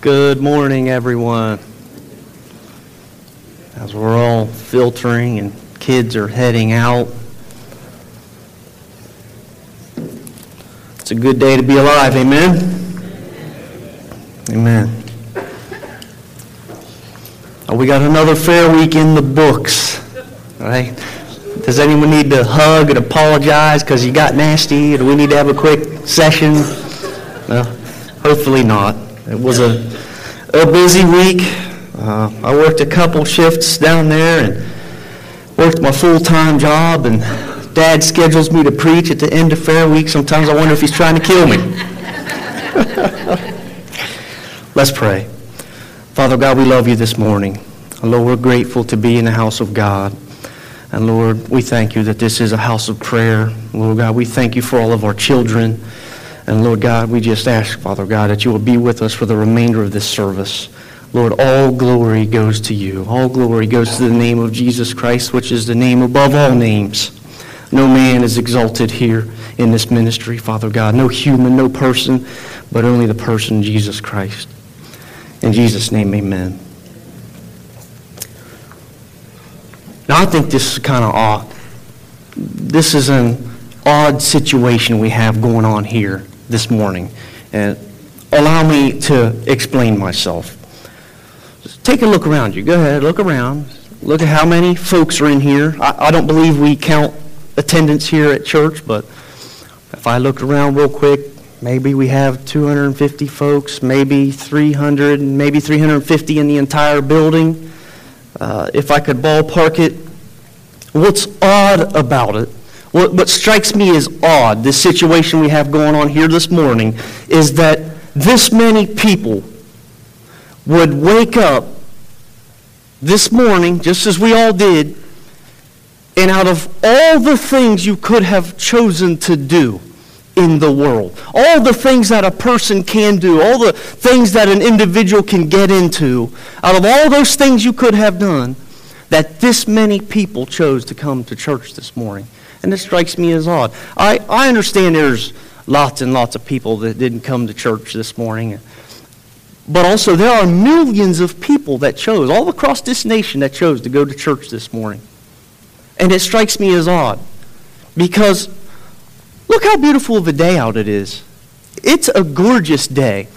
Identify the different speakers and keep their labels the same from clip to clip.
Speaker 1: Good morning, everyone. As we're all filtering and kids are heading out, it's a good day to be alive. Amen? Amen. Oh, we got another fair week in the books, right? Does anyone need to hug and apologize because you got nasty? Do we need to have a quick session? No, hopefully not. It was a, a busy week. Uh, I worked a couple shifts down there and worked my full-time job, and Dad schedules me to preach at the end of Fair Week. Sometimes I wonder if he's trying to kill me. Let's pray. Father God, we love you this morning. Lord, we're grateful to be in the house of God. And Lord, we thank you that this is a house of prayer. Lord God, we thank you for all of our children. And Lord God, we just ask, Father God, that you will be with us for the remainder of this service. Lord, all glory goes to you. All glory goes to the name of Jesus Christ, which is the name above all names. No man is exalted here in this ministry, Father God. No human, no person, but only the person, Jesus Christ. In Jesus' name, amen. Now, I think this is kind of odd. This is an odd situation we have going on here this morning. And allow me to explain myself. take a look around you. Go ahead, look around. Look at how many folks are in here. I, I don't believe we count attendance here at church, but if I look around real quick, maybe we have 250 folks, maybe 300, maybe 350 in the entire building. Uh, if I could ballpark it, what's odd about it what, what strikes me as odd, this situation we have going on here this morning, is that this many people would wake up this morning, just as we all did, and out of all the things you could have chosen to do in the world, all the things that a person can do, all the things that an individual can get into, out of all those things you could have done, that this many people chose to come to church this morning. And this strikes me as odd. I, I understand there's lots and lots of people that didn't come to church this morning. But also, there are millions of people that chose, all across this nation, that chose to go to church this morning. And it strikes me as odd because look how beautiful of a day out it is. It's a gorgeous day.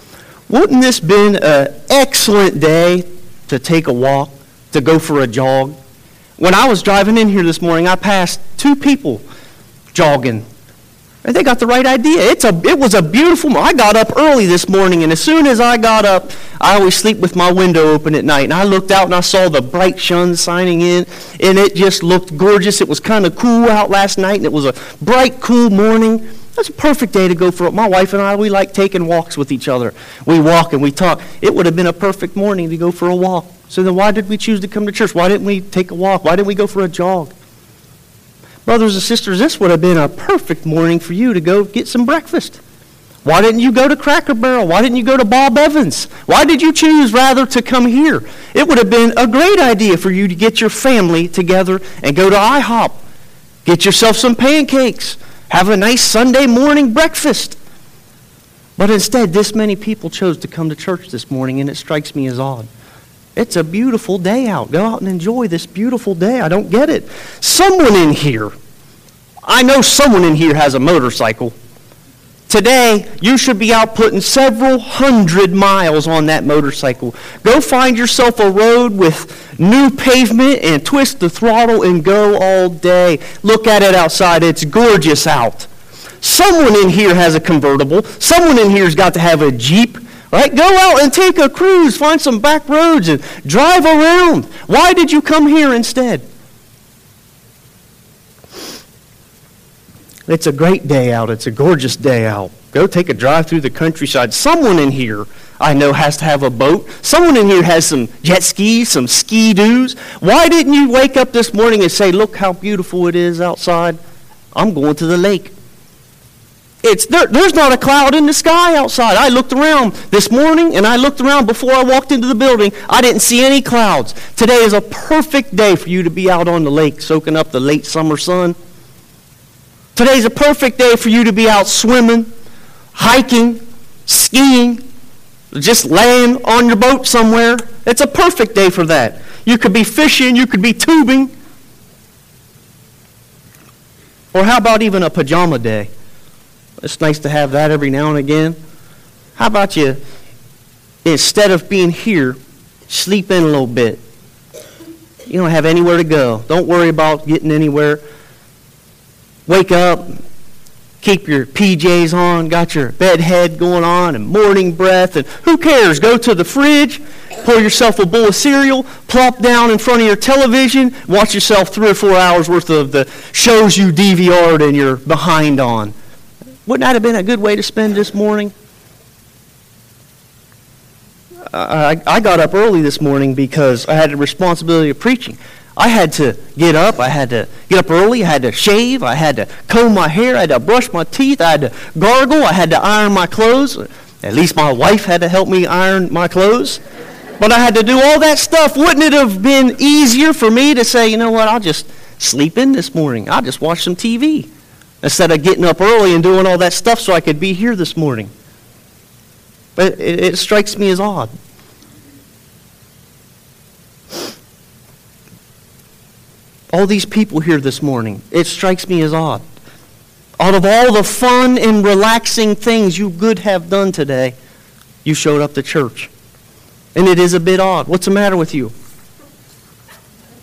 Speaker 1: Wouldn't this been an excellent day to take a walk, to go for a jog? When I was driving in here this morning, I passed two people jogging. And they got the right idea. It's a, it was a beautiful morning. I got up early this morning, and as soon as I got up, I always sleep with my window open at night. And I looked out and I saw the bright sun shining in, and it just looked gorgeous. It was kind of cool out last night, and it was a bright, cool morning. That's a perfect day to go for it. My wife and I, we like taking walks with each other. We walk and we talk. It would have been a perfect morning to go for a walk. So then why did we choose to come to church? Why didn't we take a walk? Why didn't we go for a jog? Brothers and sisters, this would have been a perfect morning for you to go get some breakfast. Why didn't you go to Cracker Barrel? Why didn't you go to Bob Evans? Why did you choose rather to come here? It would have been a great idea for you to get your family together and go to IHOP. Get yourself some pancakes have a nice Sunday morning breakfast. But instead, this many people chose to come to church this morning, and it strikes me as odd. It's a beautiful day out. Go out and enjoy this beautiful day. I don't get it. Someone in here, I know someone in here has a motorcycle. Today, you should be out putting several hundred miles on that motorcycle. Go find yourself a road with new pavement and twist the throttle and go all day. Look at it outside. It's gorgeous out. Someone in here has a convertible. Someone in here's got to have a Jeep. Right? Go out and take a cruise. Find some back roads and drive around. Why did you come here instead? It's a great day out. It's a gorgeous day out. Go take a drive through the countryside. Someone in here, I know, has to have a boat. Someone in here has some jet skis, some ski doos. Why didn't you wake up this morning and say, Look how beautiful it is outside? I'm going to the lake. It's, there, there's not a cloud in the sky outside. I looked around this morning and I looked around before I walked into the building. I didn't see any clouds. Today is a perfect day for you to be out on the lake soaking up the late summer sun. Today's a perfect day for you to be out swimming, hiking, skiing. just laying on your boat somewhere. It's a perfect day for that. You could be fishing, you could be tubing. Or how about even a pajama day? It's nice to have that every now and again. How about you, instead of being here, sleep in a little bit? You don't have anywhere to go. Don't worry about getting anywhere. Wake up, keep your PJs on, got your bed head going on, and morning breath, and who cares? Go to the fridge, pour yourself a bowl of cereal, plop down in front of your television, watch yourself three or four hours worth of the shows you DVR'd and you're behind on. Wouldn't that have been a good way to spend this morning? I, I got up early this morning because I had the responsibility of preaching. I had to get up. I had to get up early. I had to shave. I had to comb my hair. I had to brush my teeth. I had to gargle. I had to iron my clothes. At least my wife had to help me iron my clothes. But I had to do all that stuff. Wouldn't it have been easier for me to say, you know what, I'll just sleep in this morning. I'll just watch some TV instead of getting up early and doing all that stuff so I could be here this morning. But it, it strikes me as odd. All these people here this morning, it strikes me as odd. Out of all the fun and relaxing things you could have done today, you showed up to church. And it is a bit odd. What's the matter with you?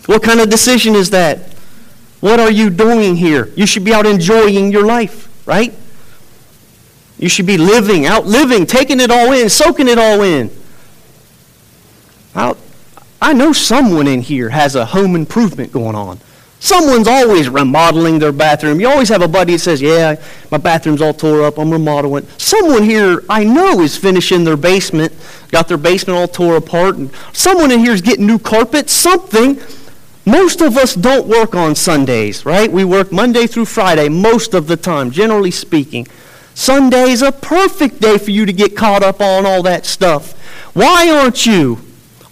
Speaker 1: What kind of decision is that? What are you doing here? You should be out enjoying your life, right? You should be living, out living, taking it all in, soaking it all in. Out, I know someone in here has a home improvement going on. Someone's always remodeling their bathroom. You always have a buddy that says, Yeah, my bathroom's all tore up. I'm remodeling. Someone here I know is finishing their basement, got their basement all tore apart. And someone in here is getting new carpet, something. Most of us don't work on Sundays, right? We work Monday through Friday most of the time, generally speaking. Sunday is a perfect day for you to get caught up on all that stuff. Why aren't you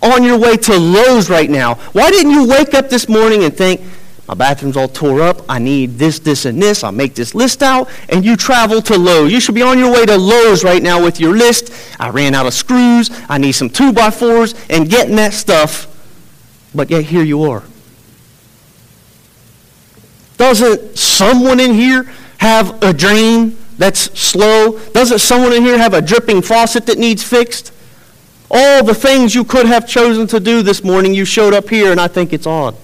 Speaker 1: on your way to Lowe's right now? Why didn't you wake up this morning and think, my bathroom's all tore up. I need this, this, and this. I'll make this list out. And you travel to Lowe's. You should be on your way to Lowe's right now with your list. I ran out of screws. I need some 2 by 4s and getting that stuff. But yet here you are. Doesn't someone in here have a drain that's slow? Doesn't someone in here have a dripping faucet that needs fixed? All the things you could have chosen to do this morning, you showed up here, and I think it's odd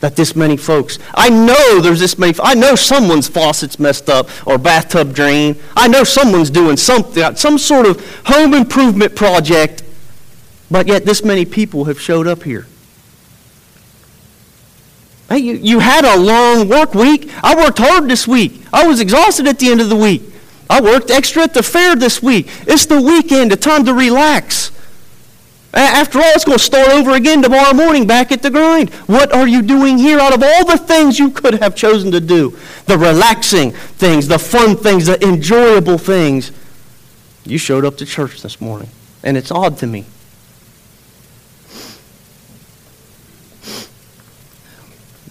Speaker 1: that this many folks. I know there's this many. I know someone's faucet's messed up or bathtub drain. I know someone's doing something, some sort of home improvement project, but yet this many people have showed up here. Hey, you, you had a long work week. I worked hard this week. I was exhausted at the end of the week. I worked extra at the fair this week. It's the weekend, a time to relax. After all, it's going to start over again tomorrow morning back at the grind. What are you doing here out of all the things you could have chosen to do? The relaxing things, the fun things, the enjoyable things. You showed up to church this morning, and it's odd to me.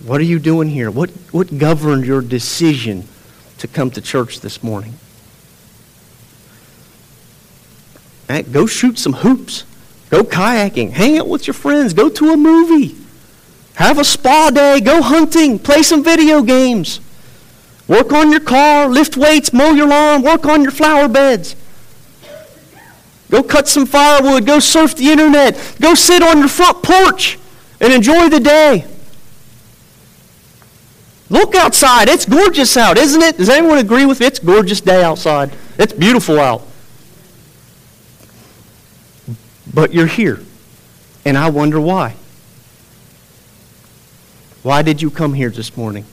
Speaker 1: What are you doing here? What, what governed your decision to come to church this morning? Right, go shoot some hoops. Go kayaking. Hang out with your friends. Go to a movie. Have a spa day. Go hunting. Play some video games. Work on your car. Lift weights. Mow your lawn. Work on your flower beds. Go cut some firewood. Go surf the internet. Go sit on your front porch and enjoy the day. Look outside. It's gorgeous out, isn't it? Does anyone agree with me? It's gorgeous day outside. It's beautiful out. But you're here. And I wonder why. Why did you come here this morning?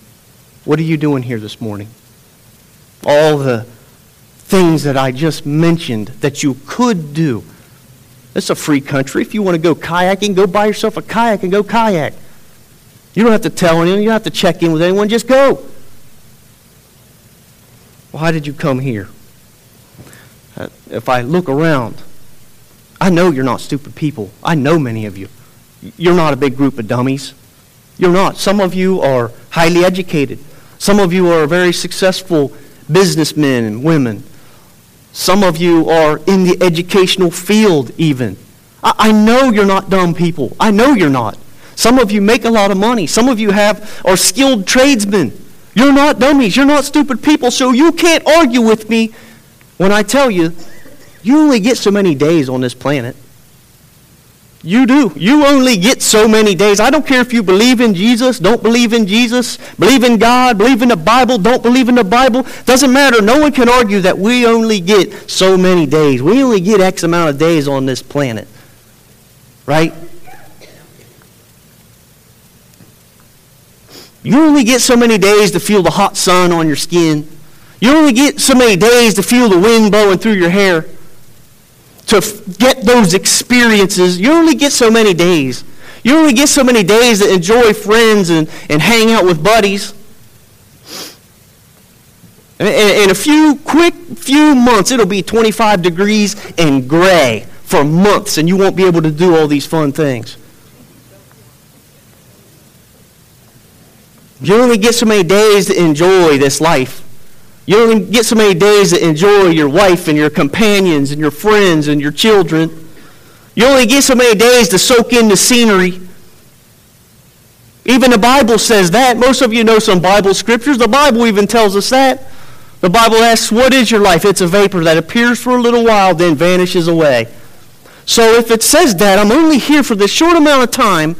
Speaker 1: What are you doing here this morning? All the things that I just mentioned that you could do. It's a free country. If you want to go kayaking, go buy yourself a kayak and go kayak. You don't have to tell anyone. You don't have to check in with anyone. Just go. Why did you come here? Uh, if I look around, I know you're not stupid people. I know many of you. You're not a big group of dummies. You're not. Some of you are highly educated. Some of you are very successful businessmen and women. Some of you are in the educational field, even. I, I know you're not dumb people. I know you're not. Some of you make a lot of money. Some of you have are skilled tradesmen. You're not dummies. You're not stupid people. So you can't argue with me when I tell you you only get so many days on this planet. You do. You only get so many days. I don't care if you believe in Jesus, don't believe in Jesus, believe in God, believe in the Bible, don't believe in the Bible. Doesn't matter. No one can argue that we only get so many days. We only get X amount of days on this planet. Right? You only get so many days to feel the hot sun on your skin. You only get so many days to feel the wind blowing through your hair to get those experiences, you only get so many days. You only get so many days to enjoy friends and, and hang out with buddies. In a few quick few months, it'll be 25 degrees and gray for months, and you won't be able to do all these fun things. You only get so many days to enjoy this life. You don't get so many days to enjoy your wife and your companions and your friends and your children. You only get so many days to soak in the scenery. Even the Bible says that. Most of you know some Bible scriptures. The Bible even tells us that. The Bible asks, What is your life? It's a vapor that appears for a little while, then vanishes away. So if it says that, I'm only here for this short amount of time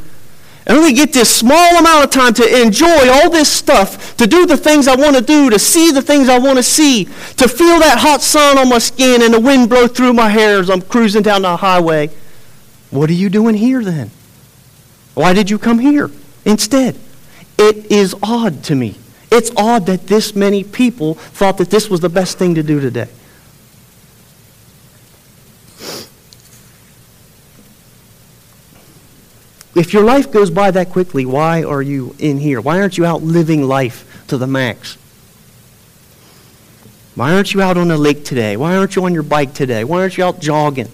Speaker 1: and only get this small amount of time to enjoy all this stuff, to do the things I want to do, to see the things I want to see, to feel that hot sun on my skin and the wind blow through my hair as I'm cruising down the highway. What are you doing here then? Why did you come here instead? It is odd to me. It's odd that this many people thought that this was the best thing to do today. If your life goes by that quickly, why are you in here? Why aren't you out living life to the max? Why aren't you out on the lake today? Why aren't you on your bike today? Why aren't you out jogging?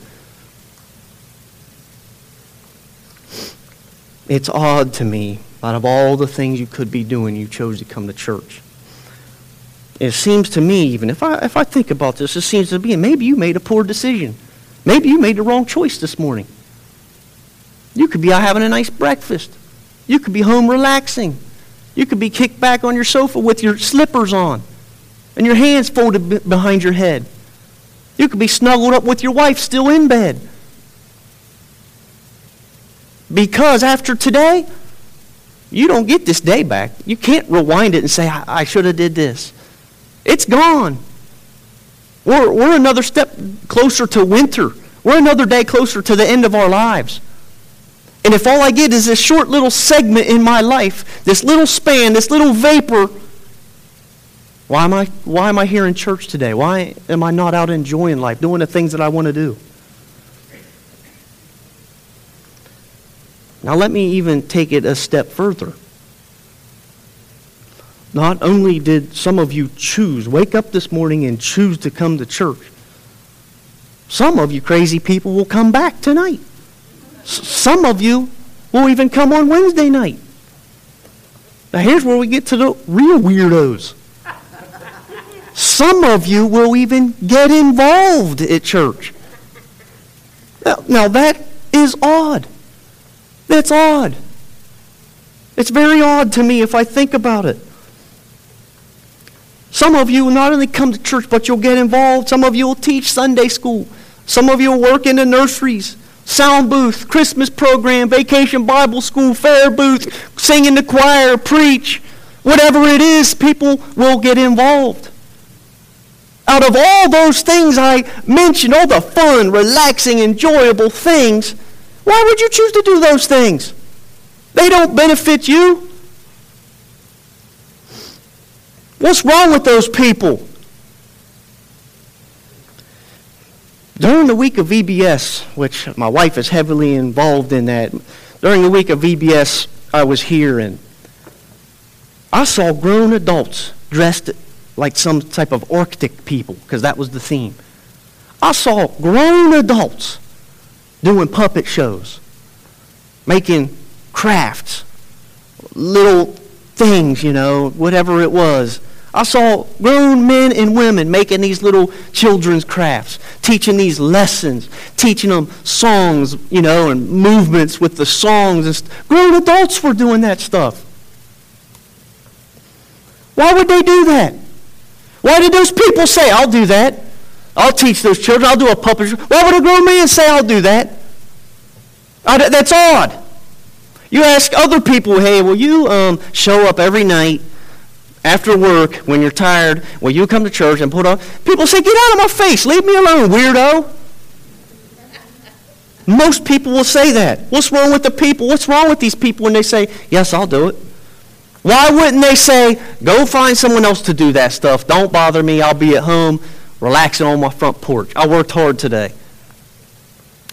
Speaker 1: It's odd to me, out of all the things you could be doing, you chose to come to church. It seems to me, even if I, if I think about this, it seems to me maybe you made a poor decision. Maybe you made the wrong choice this morning. You could be out having a nice breakfast. You could be home relaxing. You could be kicked back on your sofa with your slippers on and your hands folded behind your head. You could be snuggled up with your wife still in bed. Because after today, you don't get this day back. You can't rewind it and say, I, I should have did this. It's gone. We're, we're another step closer to winter. We're another day closer to the end of our lives. And if all I get is this short little segment in my life, this little span, this little vapor, why am I, why am I here in church today? Why am I not out enjoying life, doing the things that I want to do? Now, let me even take it a step further. Not only did some of you choose, wake up this morning and choose to come to church, some of you crazy people will come back tonight. Some of you will even come on Wednesday night. Now, here's where we get to the real weirdos. Some of you will even get involved at church. Now, now, that is odd. That's odd. It's very odd to me if I think about it. Some of you will not only come to church, but you'll get involved. Some of you will teach Sunday school. Some of you will work in the nurseries sound booth, Christmas program, vacation Bible school, fair booth, sing in the choir, preach, whatever it is, people will get involved. Out of all those things I mentioned, all the fun, relaxing, enjoyable things, why would you choose to do those things? They don't benefit you. What's wrong with those people? During the week of VBS, which my wife is heavily involved in that, during the week of VBS, I was here and I saw grown adults dressed like some type of Arctic people, because that was the theme. I saw grown adults doing puppet shows, making crafts, little things, you know, whatever it was. I saw grown men and women making these little children's crafts, teaching these lessons, teaching them songs, you know, and movements with the songs. And st- grown adults were doing that stuff. Why would they do that? Why did those people say, I'll do that? I'll teach those children. I'll do a puppet. Why would a grown man say, I'll do that? that's odd. You ask other people, hey, will you um, show up every night after work when you're tired? Will you come to church and put on? People say, get out of my face. Leave me alone, weirdo. Most people will say that. What's wrong with the people? What's wrong with these people when they say, yes, I'll do it? Why wouldn't they say, go find someone else to do that stuff? Don't bother me. I'll be at home relaxing on my front porch. I worked hard today.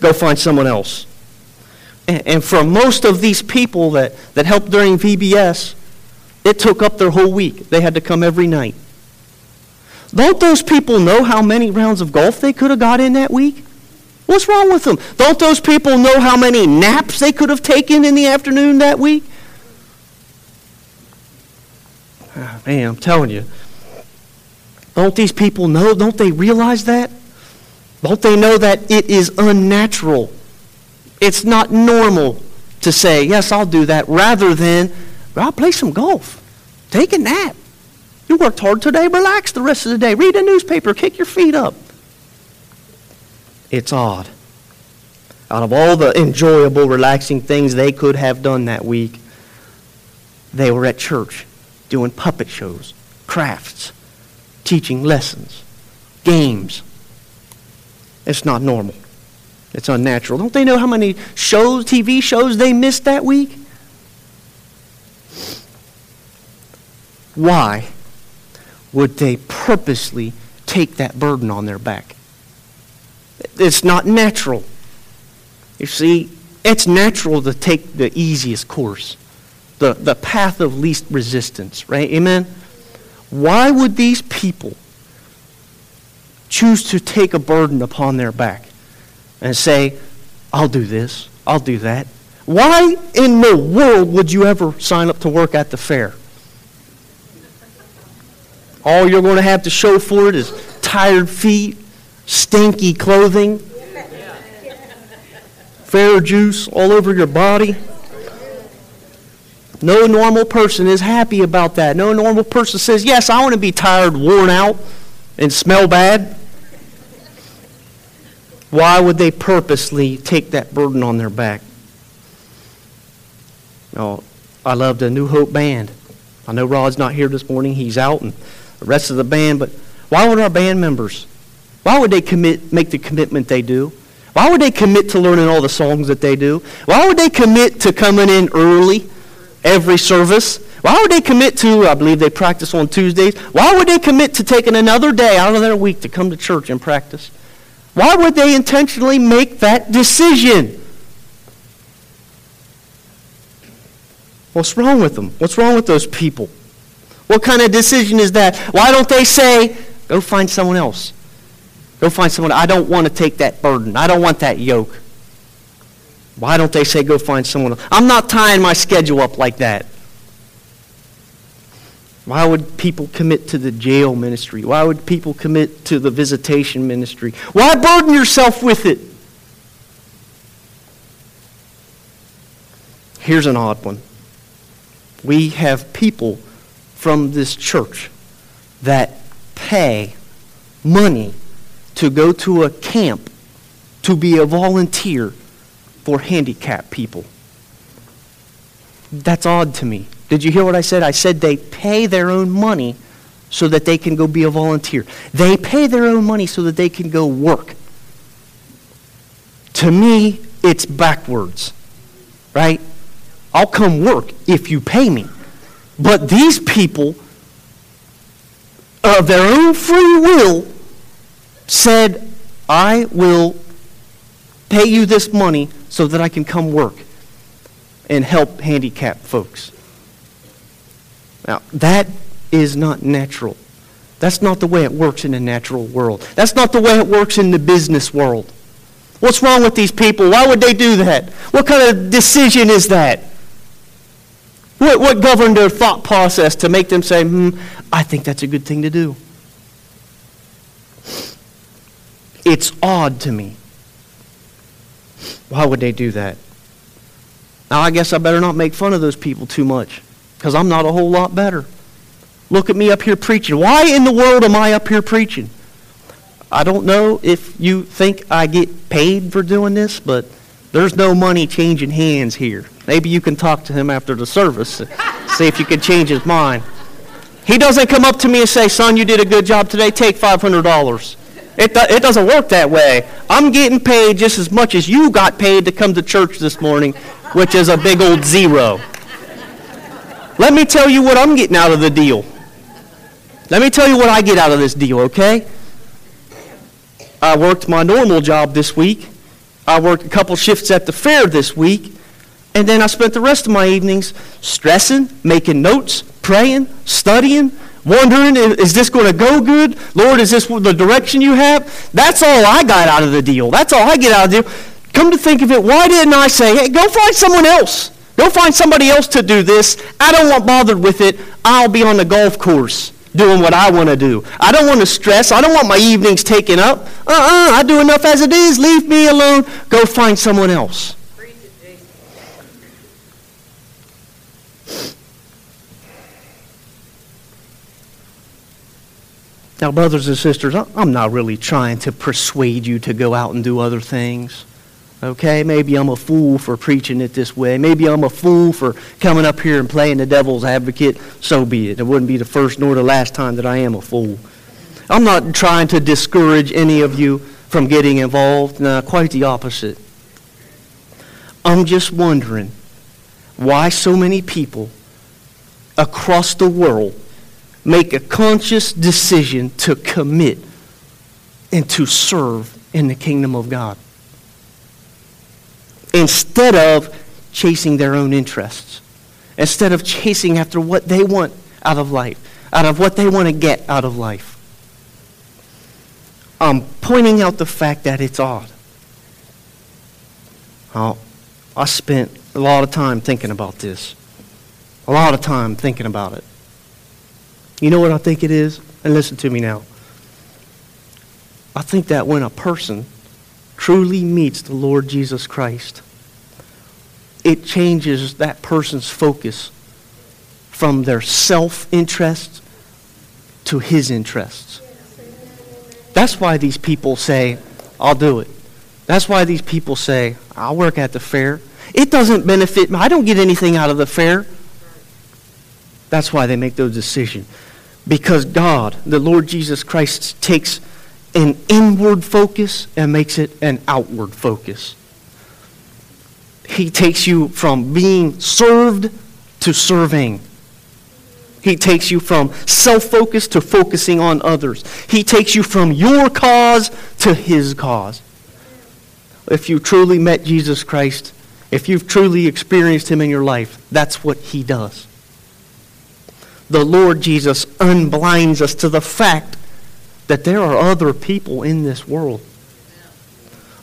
Speaker 1: Go find someone else. And, and for most of these people that, that helped during VBS, it took up their whole week. They had to come every night. Don't those people know how many rounds of golf they could have got in that week? What's wrong with them? Don't those people know how many naps they could have taken in the afternoon that week? Oh, man, I'm telling you. Don't these people know? Don't they realize that? Don't they know that it is unnatural? It's not normal to say, yes, I'll do that, rather than, I'll play some golf. Take a nap. You worked hard today, relax the rest of the day. Read a newspaper, kick your feet up. It's odd. Out of all the enjoyable, relaxing things they could have done that week, they were at church doing puppet shows, crafts, teaching lessons, games. It's not normal. It's unnatural. Don't they know how many shows, TV shows they missed that week? Why would they purposely take that burden on their back? It's not natural. You see, it's natural to take the easiest course, the, the path of least resistance, right? Amen? Why would these people choose to take a burden upon their back and say, I'll do this, I'll do that? Why in the world would you ever sign up to work at the fair? All you're going to have to show for it is tired feet, stinky clothing, fair juice all over your body. No normal person is happy about that. No normal person says, Yes, I want to be tired, worn out, and smell bad. Why would they purposely take that burden on their back? Oh, I love the New Hope Band. I know Rod's not here this morning. He's out, and the rest of the band. But why would our band members, why would they commit, make the commitment they do? Why would they commit to learning all the songs that they do? Why would they commit to coming in early every service? Why would they commit to, I believe they practice on Tuesdays, why would they commit to taking another day out of their week to come to church and practice? Why would they intentionally make that decision? What's wrong with them? What's wrong with those people? What kind of decision is that? Why don't they say, go find someone else? Go find someone. I don't want to take that burden. I don't want that yoke. Why don't they say, go find someone else? I'm not tying my schedule up like that. Why would people commit to the jail ministry? Why would people commit to the visitation ministry? Why burden yourself with it? Here's an odd one. We have people from this church that pay money to go to a camp to be a volunteer for handicapped people. That's odd to me. Did you hear what I said? I said they pay their own money so that they can go be a volunteer. They pay their own money so that they can go work. To me, it's backwards, right? I'll come work if you pay me. But these people, of their own free will, said, I will pay you this money so that I can come work and help handicapped folks. Now, that is not natural. That's not the way it works in the natural world. That's not the way it works in the business world. What's wrong with these people? Why would they do that? What kind of decision is that? What, what governed their thought process to make them say, hmm, I think that's a good thing to do. It's odd to me. Why would they do that? Now, I guess I better not make fun of those people too much because I'm not a whole lot better. Look at me up here preaching. Why in the world am I up here preaching? I don't know if you think I get paid for doing this, but there's no money changing hands here. Maybe you can talk to him after the service, see if you can change his mind. He doesn't come up to me and say, Son, you did a good job today, take $500. It, do, it doesn't work that way. I'm getting paid just as much as you got paid to come to church this morning, which is a big old zero. Let me tell you what I'm getting out of the deal. Let me tell you what I get out of this deal, okay? I worked my normal job this week. I worked a couple shifts at the fair this week. And then I spent the rest of my evenings stressing, making notes, praying, studying, wondering, is this going to go good? Lord, is this the direction you have? That's all I got out of the deal. That's all I get out of the deal. Come to think of it, why didn't I say, hey, go find someone else? Go find somebody else to do this. I don't want bothered with it. I'll be on the golf course doing what I want to do. I don't want to stress. I don't want my evenings taken up. Uh-uh, I do enough as it is. Leave me alone. Go find someone else. Now, brothers and sisters, I'm not really trying to persuade you to go out and do other things. Okay? Maybe I'm a fool for preaching it this way. Maybe I'm a fool for coming up here and playing the devil's advocate. So be it. It wouldn't be the first nor the last time that I am a fool. I'm not trying to discourage any of you from getting involved. No, quite the opposite. I'm just wondering why so many people across the world make a conscious decision to commit and to serve in the kingdom of God instead of chasing their own interests, instead of chasing after what they want out of life, out of what they want to get out of life. I'm pointing out the fact that it's odd. I spent a lot of time thinking about this, a lot of time thinking about it. You know what I think it is? And listen to me now. I think that when a person truly meets the Lord Jesus Christ, it changes that person's focus from their self interest to his interests. That's why these people say, I'll do it. That's why these people say, I'll work at the fair. It doesn't benefit me. I don't get anything out of the fair. That's why they make those decisions. Because God, the Lord Jesus Christ, takes an inward focus and makes it an outward focus. He takes you from being served to serving. He takes you from self focus to focusing on others. He takes you from your cause to his cause. If you truly met Jesus Christ, if you've truly experienced him in your life, that's what he does the Lord Jesus unblinds us to the fact that there are other people in this world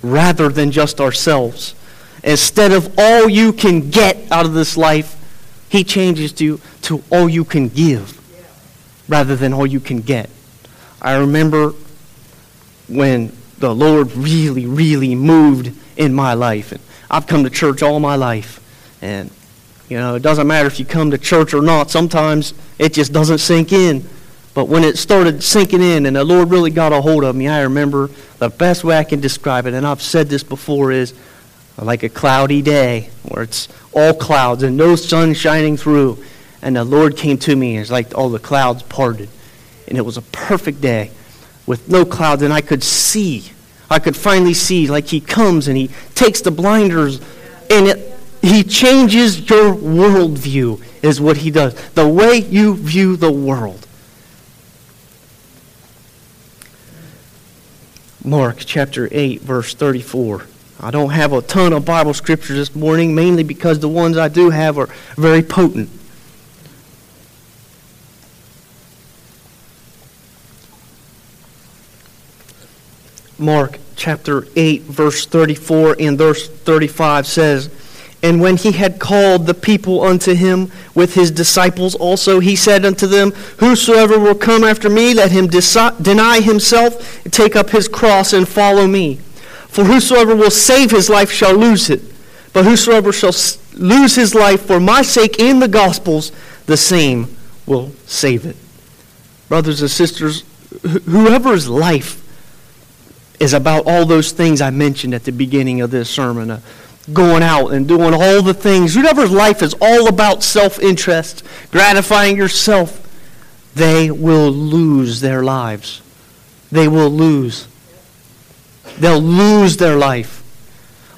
Speaker 1: rather than just ourselves. Instead of all you can get out of this life, he changes you to all you can give rather than all you can get. I remember when the Lord really, really moved in my life. And I've come to church all my life. And you know, it doesn't matter if you come to church or not. Sometimes it just doesn't sink in. But when it started sinking in and the Lord really got a hold of me, I remember the best way I can describe it, and I've said this before, is like a cloudy day where it's all clouds and no sun shining through. And the Lord came to me, and it's like all the clouds parted. And it was a perfect day with no clouds, and I could see. I could finally see, like He comes and He takes the blinders, and it he changes your worldview, is what he does. The way you view the world. Mark chapter 8, verse 34. I don't have a ton of Bible scriptures this morning, mainly because the ones I do have are very potent. Mark chapter 8, verse 34 and verse 35 says, and when he had called the people unto him with his disciples also, he said unto them, Whosoever will come after me, let him deny himself, take up his cross, and follow me. For whosoever will save his life shall lose it. But whosoever shall lose his life for my sake in the gospels, the same will save it. Brothers and sisters, whoever's life is about all those things I mentioned at the beginning of this sermon, uh, going out and doing all the things, whoever's life is all about self interest, gratifying yourself, they will lose their lives. They will lose. They'll lose their life.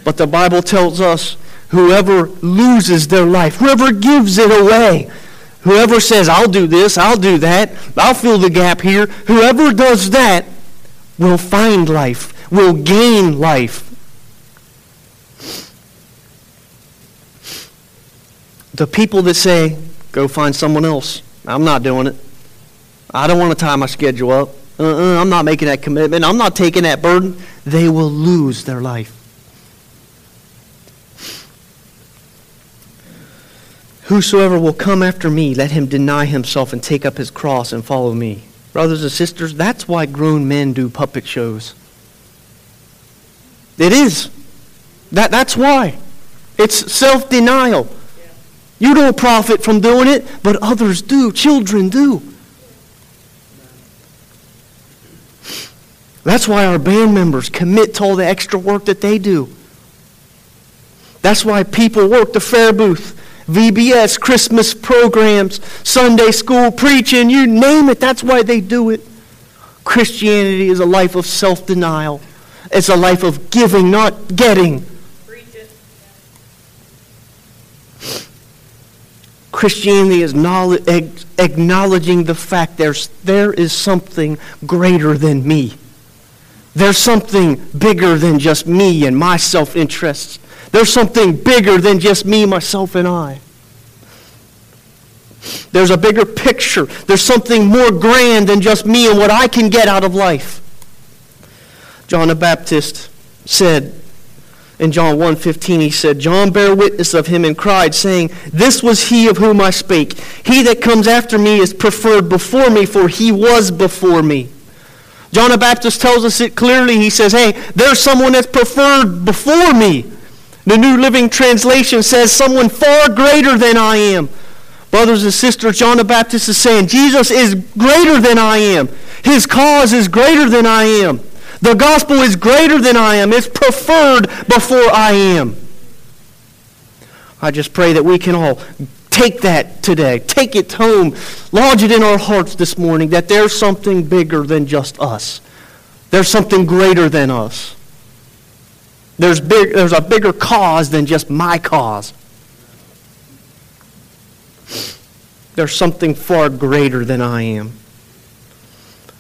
Speaker 1: But the Bible tells us whoever loses their life, whoever gives it away, whoever says, I'll do this, I'll do that, I'll fill the gap here, whoever does that will find life, will gain life. The people that say, go find someone else, I'm not doing it. I don't want to tie my schedule up. Uh-uh, I'm not making that commitment. I'm not taking that burden. They will lose their life. Whosoever will come after me, let him deny himself and take up his cross and follow me. Brothers and sisters, that's why grown men do puppet shows. It is. That, that's why. It's self denial. You don't profit from doing it, but others do. Children do. That's why our band members commit to all the extra work that they do. That's why people work the fair booth VBS, Christmas programs, Sunday school preaching, you name it. That's why they do it. Christianity is a life of self denial, it's a life of giving, not getting. Christianity is acknowledging the fact there's, there is something greater than me. There's something bigger than just me and my self interests. There's something bigger than just me, myself, and I. There's a bigger picture. There's something more grand than just me and what I can get out of life. John the Baptist said in John 1:15 he said John bare witness of him and cried saying this was he of whom I spake he that comes after me is preferred before me for he was before me John the Baptist tells us it clearly he says hey there's someone that's preferred before me the New Living Translation says, someone far greater than I am. Brothers and sisters, John the Baptist is saying, Jesus is greater than I am. His cause is greater than I am. The gospel is greater than I am. It's preferred before I am. I just pray that we can all take that today. Take it home. Lodge it in our hearts this morning that there's something bigger than just us. There's something greater than us. There's, big, there's a bigger cause than just my cause. There's something far greater than I am.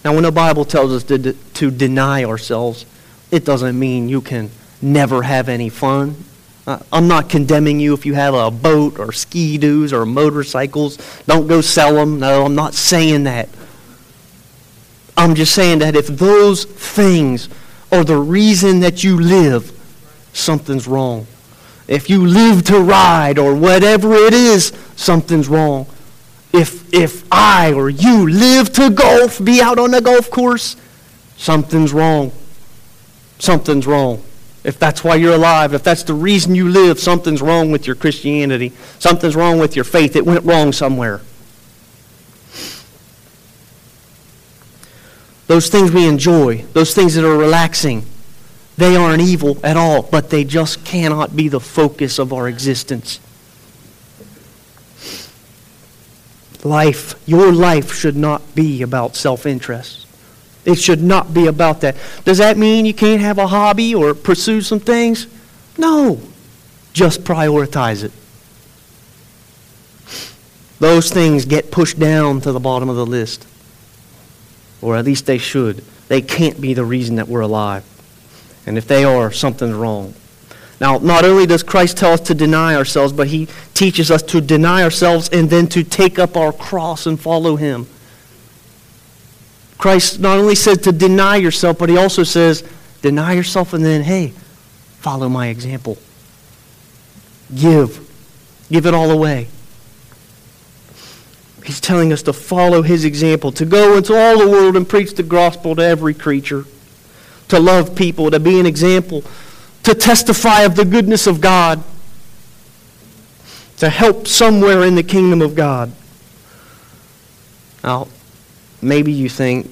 Speaker 1: Now, when the Bible tells us to, to deny ourselves, it doesn't mean you can never have any fun. Uh, I'm not condemning you if you have a boat or ski doos or motorcycles. Don't go sell them. No, I'm not saying that. I'm just saying that if those things are the reason that you live, something's wrong. If you live to ride or whatever it is, something's wrong. If, if I or you live to golf, be out on the golf course, something's wrong. Something's wrong. If that's why you're alive, if that's the reason you live, something's wrong with your Christianity. Something's wrong with your faith. It went wrong somewhere. Those things we enjoy, those things that are relaxing, they aren't evil at all, but they just cannot be the focus of our existence. Life, your life should not be about self interest. It should not be about that. Does that mean you can't have a hobby or pursue some things? No. Just prioritize it. Those things get pushed down to the bottom of the list. Or at least they should. They can't be the reason that we're alive. And if they are, something's wrong. Now, not only does Christ tell us to deny ourselves, but he teaches us to deny ourselves and then to take up our cross and follow him. Christ not only said to deny yourself, but he also says, deny yourself and then, hey, follow my example. Give. Give it all away. He's telling us to follow his example, to go into all the world and preach the gospel to every creature, to love people, to be an example, to testify of the goodness of God, to help somewhere in the kingdom of God. Now, maybe you think,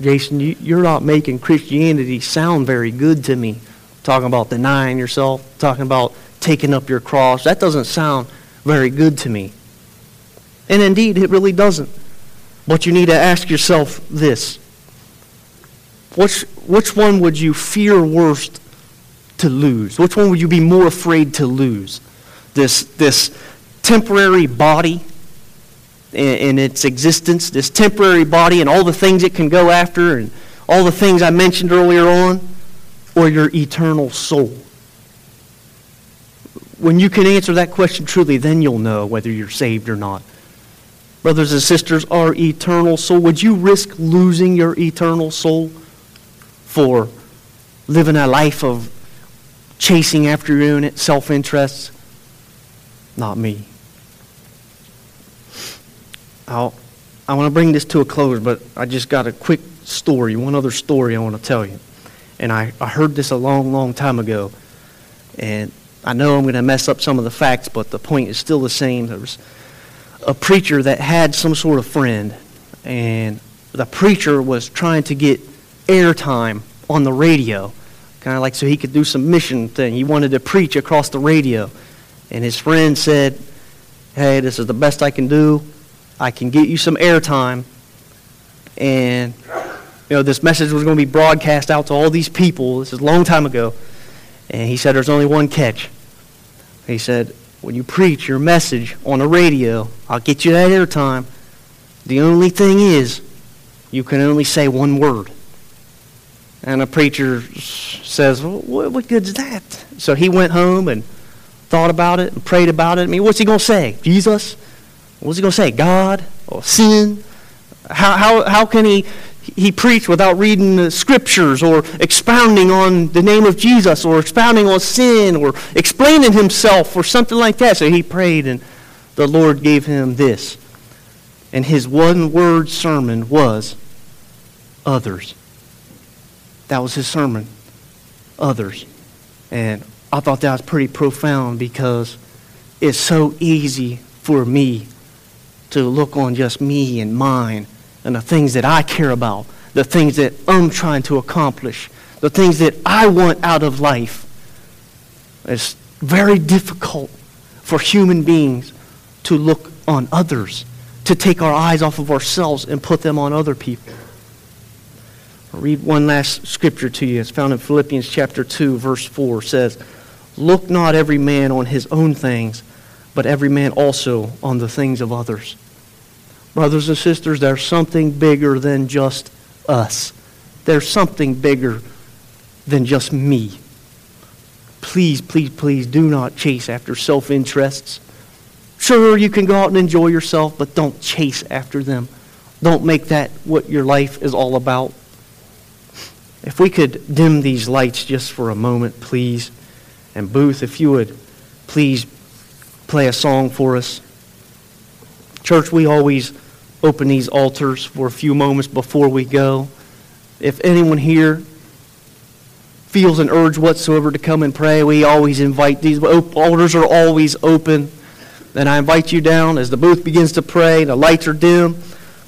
Speaker 1: Jason, you, are not making Christianity sound very good to me. Talking about denying yourself, talking about taking up your cross. That doesn't sound very good to me. And indeed, it really doesn't. But you need to ask yourself this which, which one would you fear worst to lose? Which one would you be more afraid to lose? This, this temporary body in, in its existence, this temporary body and all the things it can go after and all the things I mentioned earlier on, or your eternal soul? When you can answer that question truly, then you'll know whether you're saved or not. Brothers and sisters, our eternal soul, would you risk losing your eternal soul for living a life of chasing after your own self interests? Not me. I'll, I want to bring this to a close, but I just got a quick story, one other story I want to tell you. And I, I heard this a long, long time ago. And I know I'm going to mess up some of the facts, but the point is still the same. There was a preacher that had some sort of friend, and the preacher was trying to get airtime on the radio, kind of like so he could do some mission thing. He wanted to preach across the radio, and his friend said, "Hey, this is the best I can do. I can get you some airtime, and you know this message was going to be broadcast out to all these people. This is a long time ago." And he said, "There's only one catch." He said, when you preach your message on the radio, I'll get you that airtime. The only thing is, you can only say one word. And a preacher says, well, what, good's that? So he went home and thought about it and prayed about it. I mean, what's he going to say? Jesus? What's he going to say? God? Or sin? How, how, how can he he preached without reading the scriptures or expounding on the name of Jesus or expounding on sin or explaining himself or something like that. So he prayed, and the Lord gave him this. And his one word sermon was others. That was his sermon. Others. And I thought that was pretty profound because it's so easy for me to look on just me and mine and the things that I care about, the things that I'm trying to accomplish, the things that I want out of life. It's very difficult for human beings to look on others, to take our eyes off of ourselves and put them on other people. I'll read one last scripture to you. It's found in Philippians chapter 2, verse 4. It says, Look not every man on his own things, but every man also on the things of others. Brothers and sisters, there's something bigger than just us. There's something bigger than just me. Please, please, please do not chase after self interests. Sure, you can go out and enjoy yourself, but don't chase after them. Don't make that what your life is all about. If we could dim these lights just for a moment, please. And Booth, if you would please play a song for us. Church, we always open these altars for a few moments before we go. If anyone here feels an urge whatsoever to come and pray, we always invite these altars are always open. And I invite you down as the booth begins to pray, the lights are dim.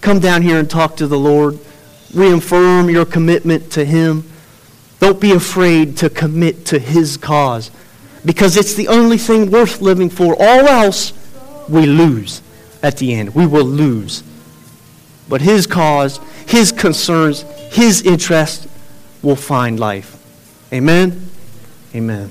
Speaker 1: Come down here and talk to the Lord. Reaffirm your commitment to Him. Don't be afraid to commit to His cause because it's the only thing worth living for. All else, we lose at the end. We will lose but his cause, his concerns, his interest will find life. Amen? Amen.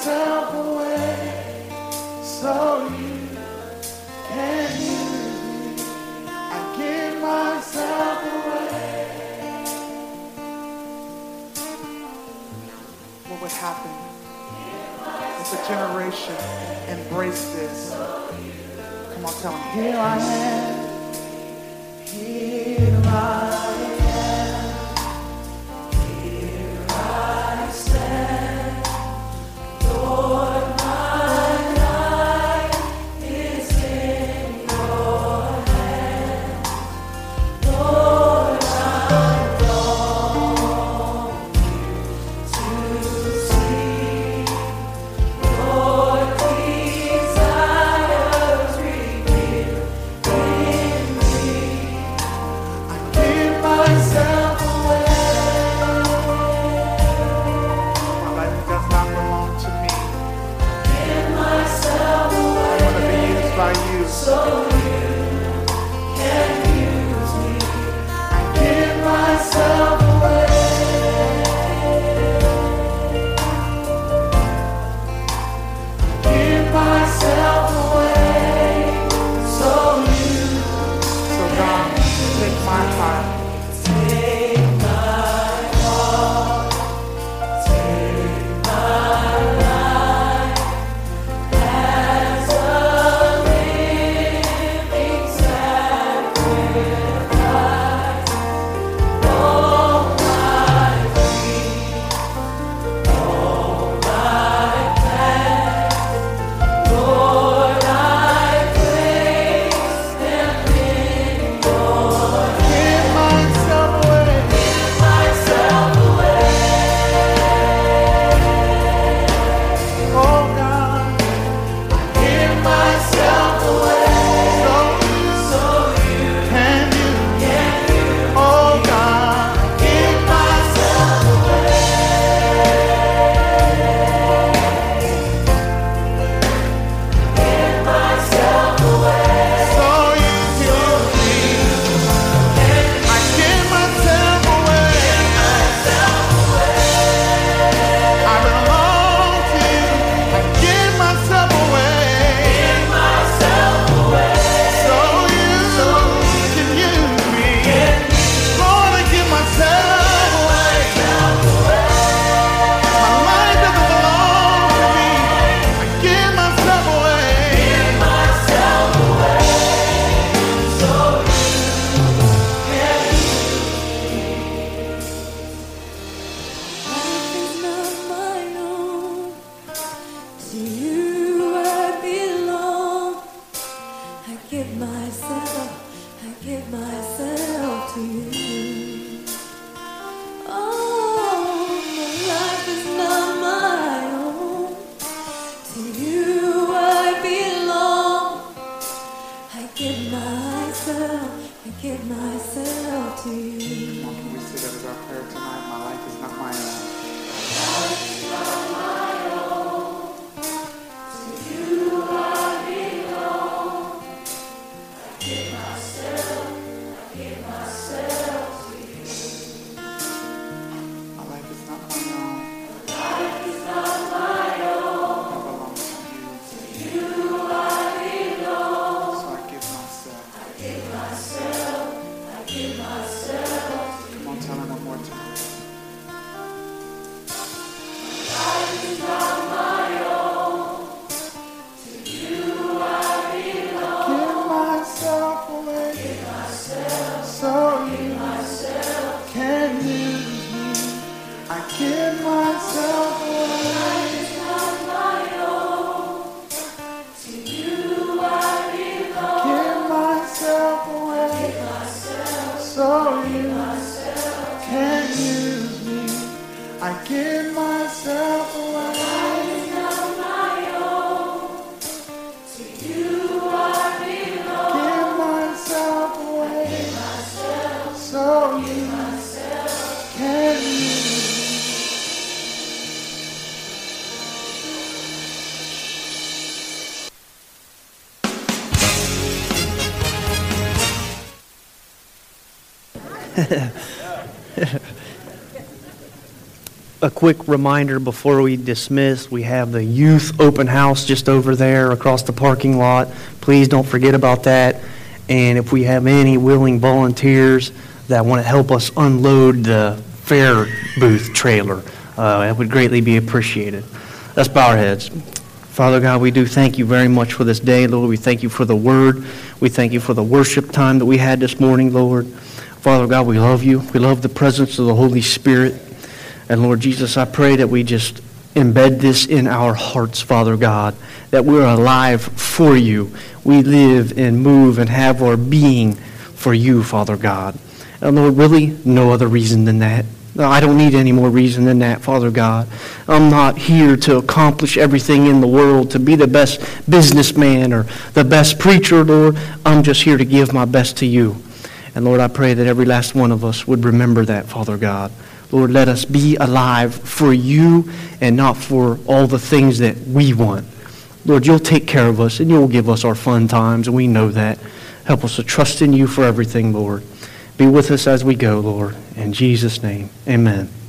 Speaker 2: Myself away so you can myself away. What would happen if a generation embraced this? Come on, tell him, here I am.
Speaker 1: Quick reminder before we dismiss, we have the youth open house just over there across the parking lot. Please don't forget about that. And if we have any willing volunteers that want to help us unload the fair booth trailer, uh, it would greatly be appreciated. Let's bow our heads. Father God, we do thank you very much for this day, Lord. We thank you for the word. We thank you for the worship time that we had this morning, Lord. Father God, we love you. We love the presence of the Holy Spirit. And Lord Jesus, I pray that we just embed this in our hearts, Father God, that we're alive for you. We live and move and have our being for you, Father God. And Lord, really, no other reason than that. I don't need any more reason than that, Father God. I'm not here to accomplish everything in the world, to be the best businessman or the best preacher, Lord. I'm just here to give my best to you. And Lord, I pray that every last one of us would remember that, Father God. Lord, let us be alive for you and not for all the things that we want. Lord, you'll take care of us and you'll give us our fun times, and we know that. Help us to trust in you for everything, Lord. Be with us as we go, Lord. In Jesus' name, amen.